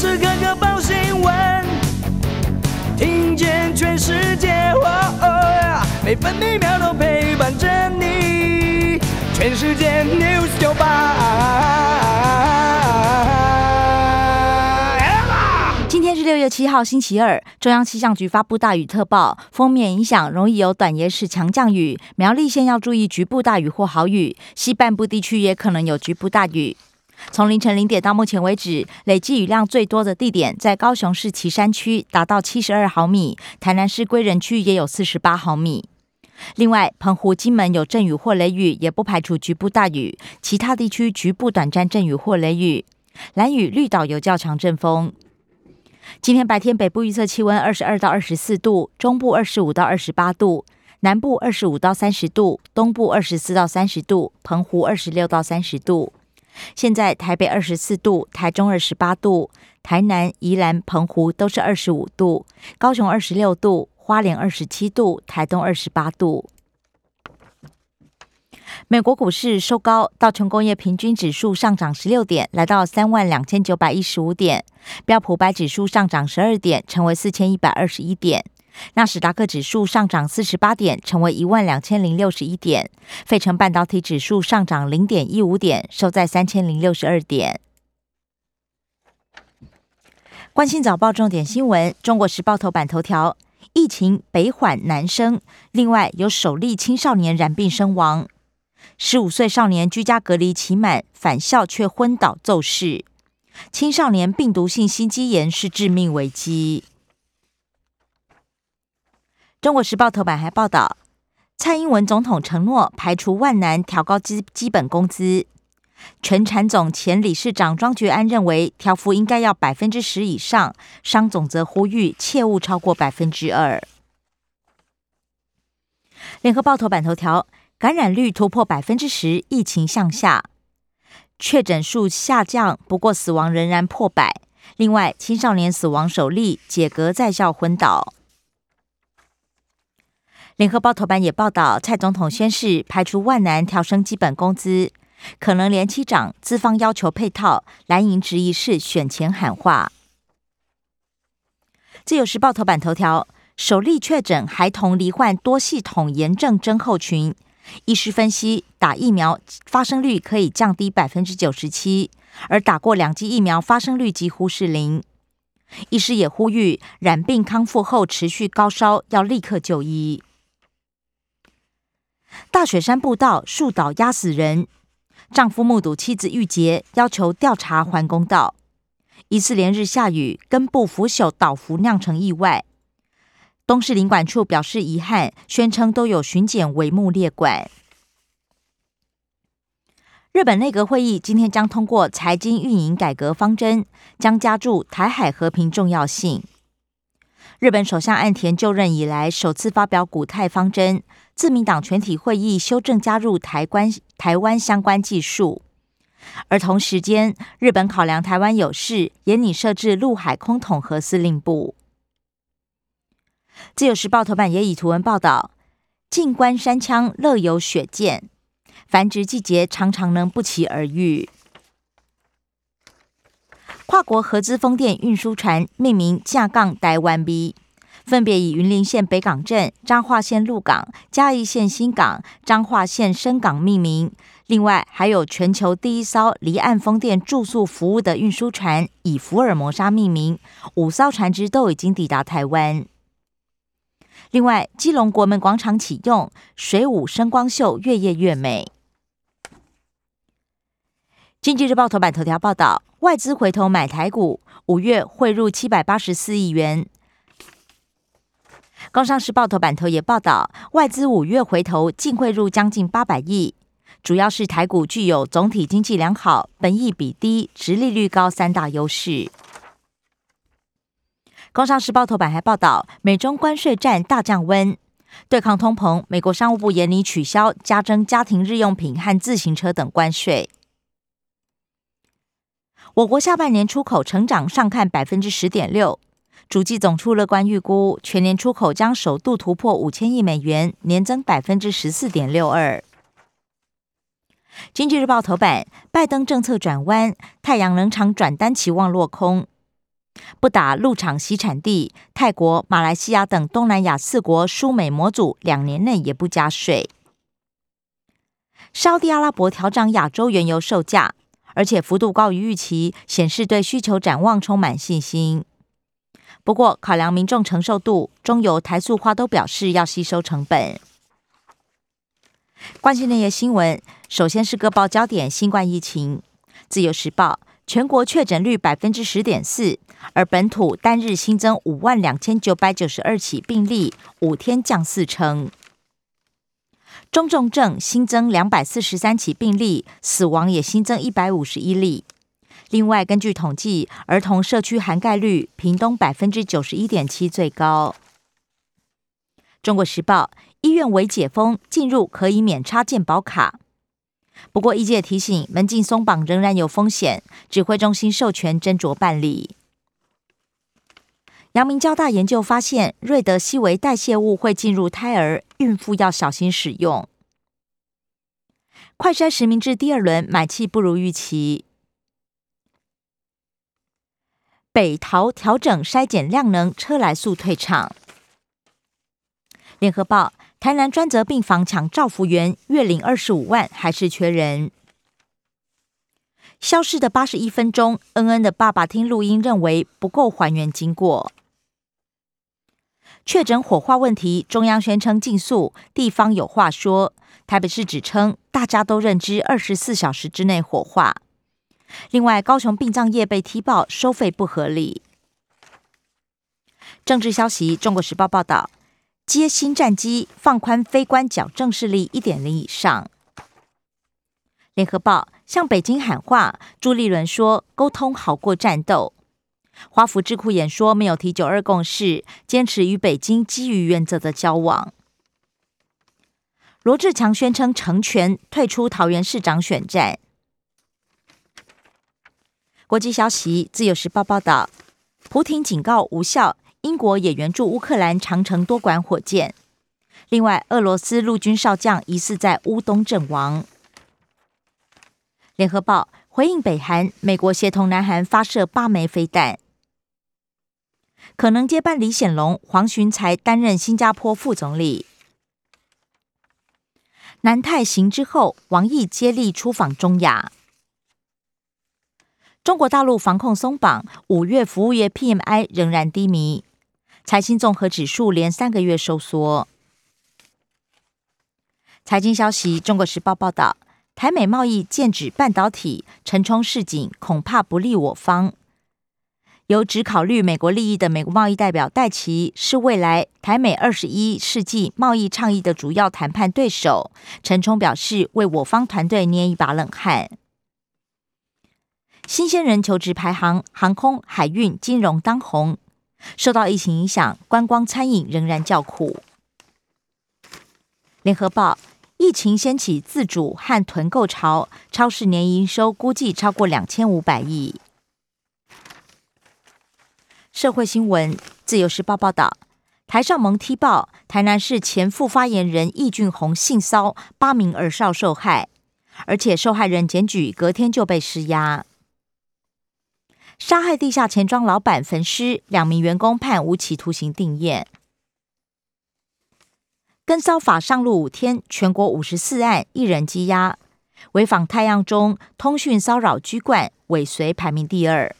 时刻刻报新闻，听见全世界，每分每秒都陪伴着你。全世界 news 九八。今天是六月七号，星期二。中央气象局发布大雨特报，封面影响容易有短延时强降雨，苗栗县要注意局部大雨或豪雨，西半部地区也可能有局部大雨。从凌晨零点到目前为止，累计雨量最多的地点在高雄市旗山区，达到七十二毫米；台南市归仁区也有四十八毫米。另外，澎湖、金门有阵雨或雷雨，也不排除局部大雨；其他地区局部短暂阵雨或雷雨。蓝雨、绿岛有较强阵风。今天白天北部预测气温二十二到二十四度，中部二十五到二十八度，南部二十五到三十度，东部二十四到三十度，澎湖二十六到三十度。现在台北二十四度，台中二十八度，台南、宜兰、澎湖都是二十五度，高雄二十六度，花莲二十七度，台东二十八度。美国股市收高，道琼工业平均指数上涨十六点，来到三万两千九百一十五点；标普白指数上涨十二点，成为四千一百二十一点。纳斯达克指数上涨四十八点，成为一万两千零六十一点；费城半导体指数上涨零点一五点，收在三千零六十二点。关心早报重点新闻，《中国时报》头版头条：疫情北缓南升，另外有首例青少年染病身亡，十五岁少年居家隔离期满返校却昏倒骤逝，青少年病毒性心肌炎是致命危机。中国时报头版还报道，蔡英文总统承诺排除万难调高基基本工资。全产总前理事长庄觉安认为，调幅应该要百分之十以上。商总则呼吁切勿超过百分之二。联合报头版头条：感染率突破百分之十，疫情向下，确诊数下降，不过死亡仍然破百。另外，青少年死亡首例解隔在校昏倒。联合报头版也报道，蔡总统宣誓排除万难调升基本工资，可能连期涨，资方要求配套，蓝营质疑是选前喊话。自由时报头版头条：首例确诊孩童罹患多系统炎症症候群，医师分析打疫苗发生率可以降低百分之九十七，而打过两剂疫苗发生率几乎是零。医师也呼吁染病康复后持续高烧要立刻就医。大雪山步道树倒压死人，丈夫目睹妻子遇劫，要求调查还公道。一次连日下雨，根部腐朽倒伏酿成意外。东市领管处表示遗憾，宣称都有巡检帷幕列管。日本内阁会议今天将通过财经运营改革方针，将加注台海和平重要性。日本首相岸田就任以来首次发表古泰方针。自民党全体会议修正加入台关台湾相关技术，而同时间，日本考量台湾有事，也拟设置陆海空统合司令部。自由时报头版也以图文报道：静观山羌乐游雪见，繁殖季节常常能不期而遇。跨国合资风电运输船命名架杠台湾 B。分别以云林县北港镇、彰化县鹿港、嘉义县新港、彰化县深港命名。另外，还有全球第一艘离岸风电住宿服务的运输船以福尔摩沙命名。五艘船只都已经抵达台湾。另外，基隆国门广场启用水舞声光秀，越夜越美。经济日报头版头条报道：外资回头买台股，五月汇入七百八十四亿元。工商时报头版头也报道，外资五月回头净汇入将近八百亿，主要是台股具有总体经济良好、本益比低、殖利率高三大优势。工商时报头版还报道，美中关税战大降温，对抗通膨，美国商务部严拟取消加征家庭日用品和自行车等关税。我国下半年出口成长上看百分之十点六。主计总处乐观预估，全年出口将首度突破五千亿美元，年增百分之十四点六二。经济日报头版：拜登政策转弯，太阳能厂转单期望落空。不打入场洗产地泰国、马来西亚等东南亚四国输美模组两年内也不加税。沙地阿拉伯调涨亚洲原油售价，而且幅度高于预期，显示对需求展望充满信心。不过，考量民众承受度，中油、台塑、花都表示要吸收成本。关心那些新闻，首先是各报焦点：新冠疫情。自由时报，全国确诊率百分之十点四，而本土单日新增五万两千九百九十二起病例，五天降四成。中重症新增两百四十三起病例，死亡也新增一百五十一例。另外，根据统计，儿童社区涵盖率，屏东百分之九十一点七最高。中国时报，医院为解封，进入可以免插健保卡。不过，医界提醒，门禁松绑仍然有风险，指挥中心授权斟酌办理。阳明交大研究发现，瑞德西韦代谢物会进入胎儿，孕妇要小心使用。快筛实名制第二轮买气不如预期。北桃调整筛检量能，车来速退场。联合报：台南专责病房抢照服员，月领二十五万，还是缺人。消失的八十一分钟，恩恩的爸爸听录音认为不够还原经过。确诊火化问题，中央宣称禁诉，地方有话说。台北市指称大家都认知二十四小时之内火化。另外，高雄殡葬业被踢爆收费不合理。政治消息，《中国时报》报道，接新战机放宽非官矫正视力一点零以上。联合报向北京喊话，朱立伦说沟通好过战斗。华府智库演说没有提九二共识，坚持与北京基于原则的交往。罗志强宣称成全退出桃园市长选战。国际消息，《自由时报》报道，普廷警告无效，英国也援助乌克兰长城多管火箭。另外，俄罗斯陆军少将疑似在乌东阵亡。联合报回应北韩，美国协同南韩发射八枚飞弹，可能接班李显龙、黄循才担任新加坡副总理。南太行之后，王毅接力出访中亚。中国大陆防控松绑，五月服务业 PMI 仍然低迷，财新综合指数连三个月收缩。财经消息，《中国时报》报道，台美贸易剑指半导体，陈冲示警，恐怕不利我方。由只考虑美国利益的美国贸易代表戴奇，是未来台美二十一世纪贸易倡议的主要谈判对手。陈冲表示，为我方团队捏一把冷汗。新鲜人求职排行，航空、海运、金融当红。受到疫情影响，观光、餐饮仍然较苦。联合报：疫情掀起自主和囤购潮，超市年营收估计超过两千五百亿。社会新闻：自由时报报道，台上蒙踢爆台南市前副发言人易俊宏性骚八名儿少受害，而且受害人检举隔天就被施压。杀害地下钱庄老板焚尸，两名员工判无期徒刑定验。跟骚法上路五天，全国五十四案，一人羁押。违反太阳中通讯骚扰居冠，尾随排名第二。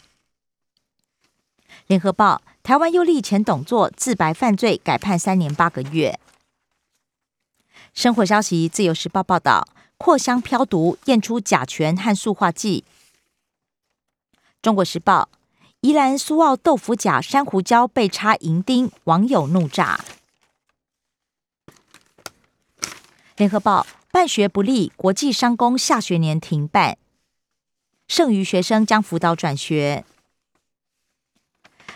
联合报：台湾优立前董座自白犯罪，改判三年八个月。生活消息：自由时报报道，扩香飘毒，验出甲醛和塑化剂。中国时报：宜兰苏澳豆腐甲珊瑚礁被插银钉，网友怒炸。联合报：办学不利，国际商工下学年停办，剩余学生将辅导转学。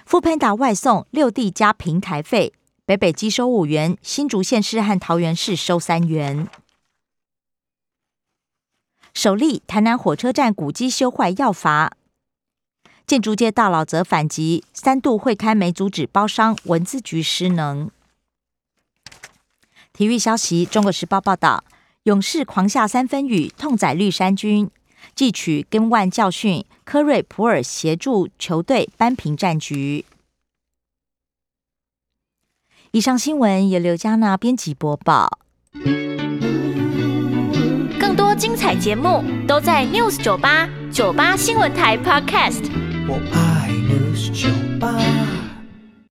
富喷达外送六地加平台费，北北基收五元，新竹县市和桃园市收三元。首例台南火车站古迹修坏要罚。建筑界大佬则反击：三度会开没阻止包商，文字局失能。体育消息：中国时报报道，勇士狂下三分雨，痛宰绿衫军。汲取跟万教训，科瑞普尔协助球队扳平战局。以上新闻由刘嘉娜编辑播报。更多精彩节目都在 News 九八九八新闻台 Podcast。我爱的是酒吧。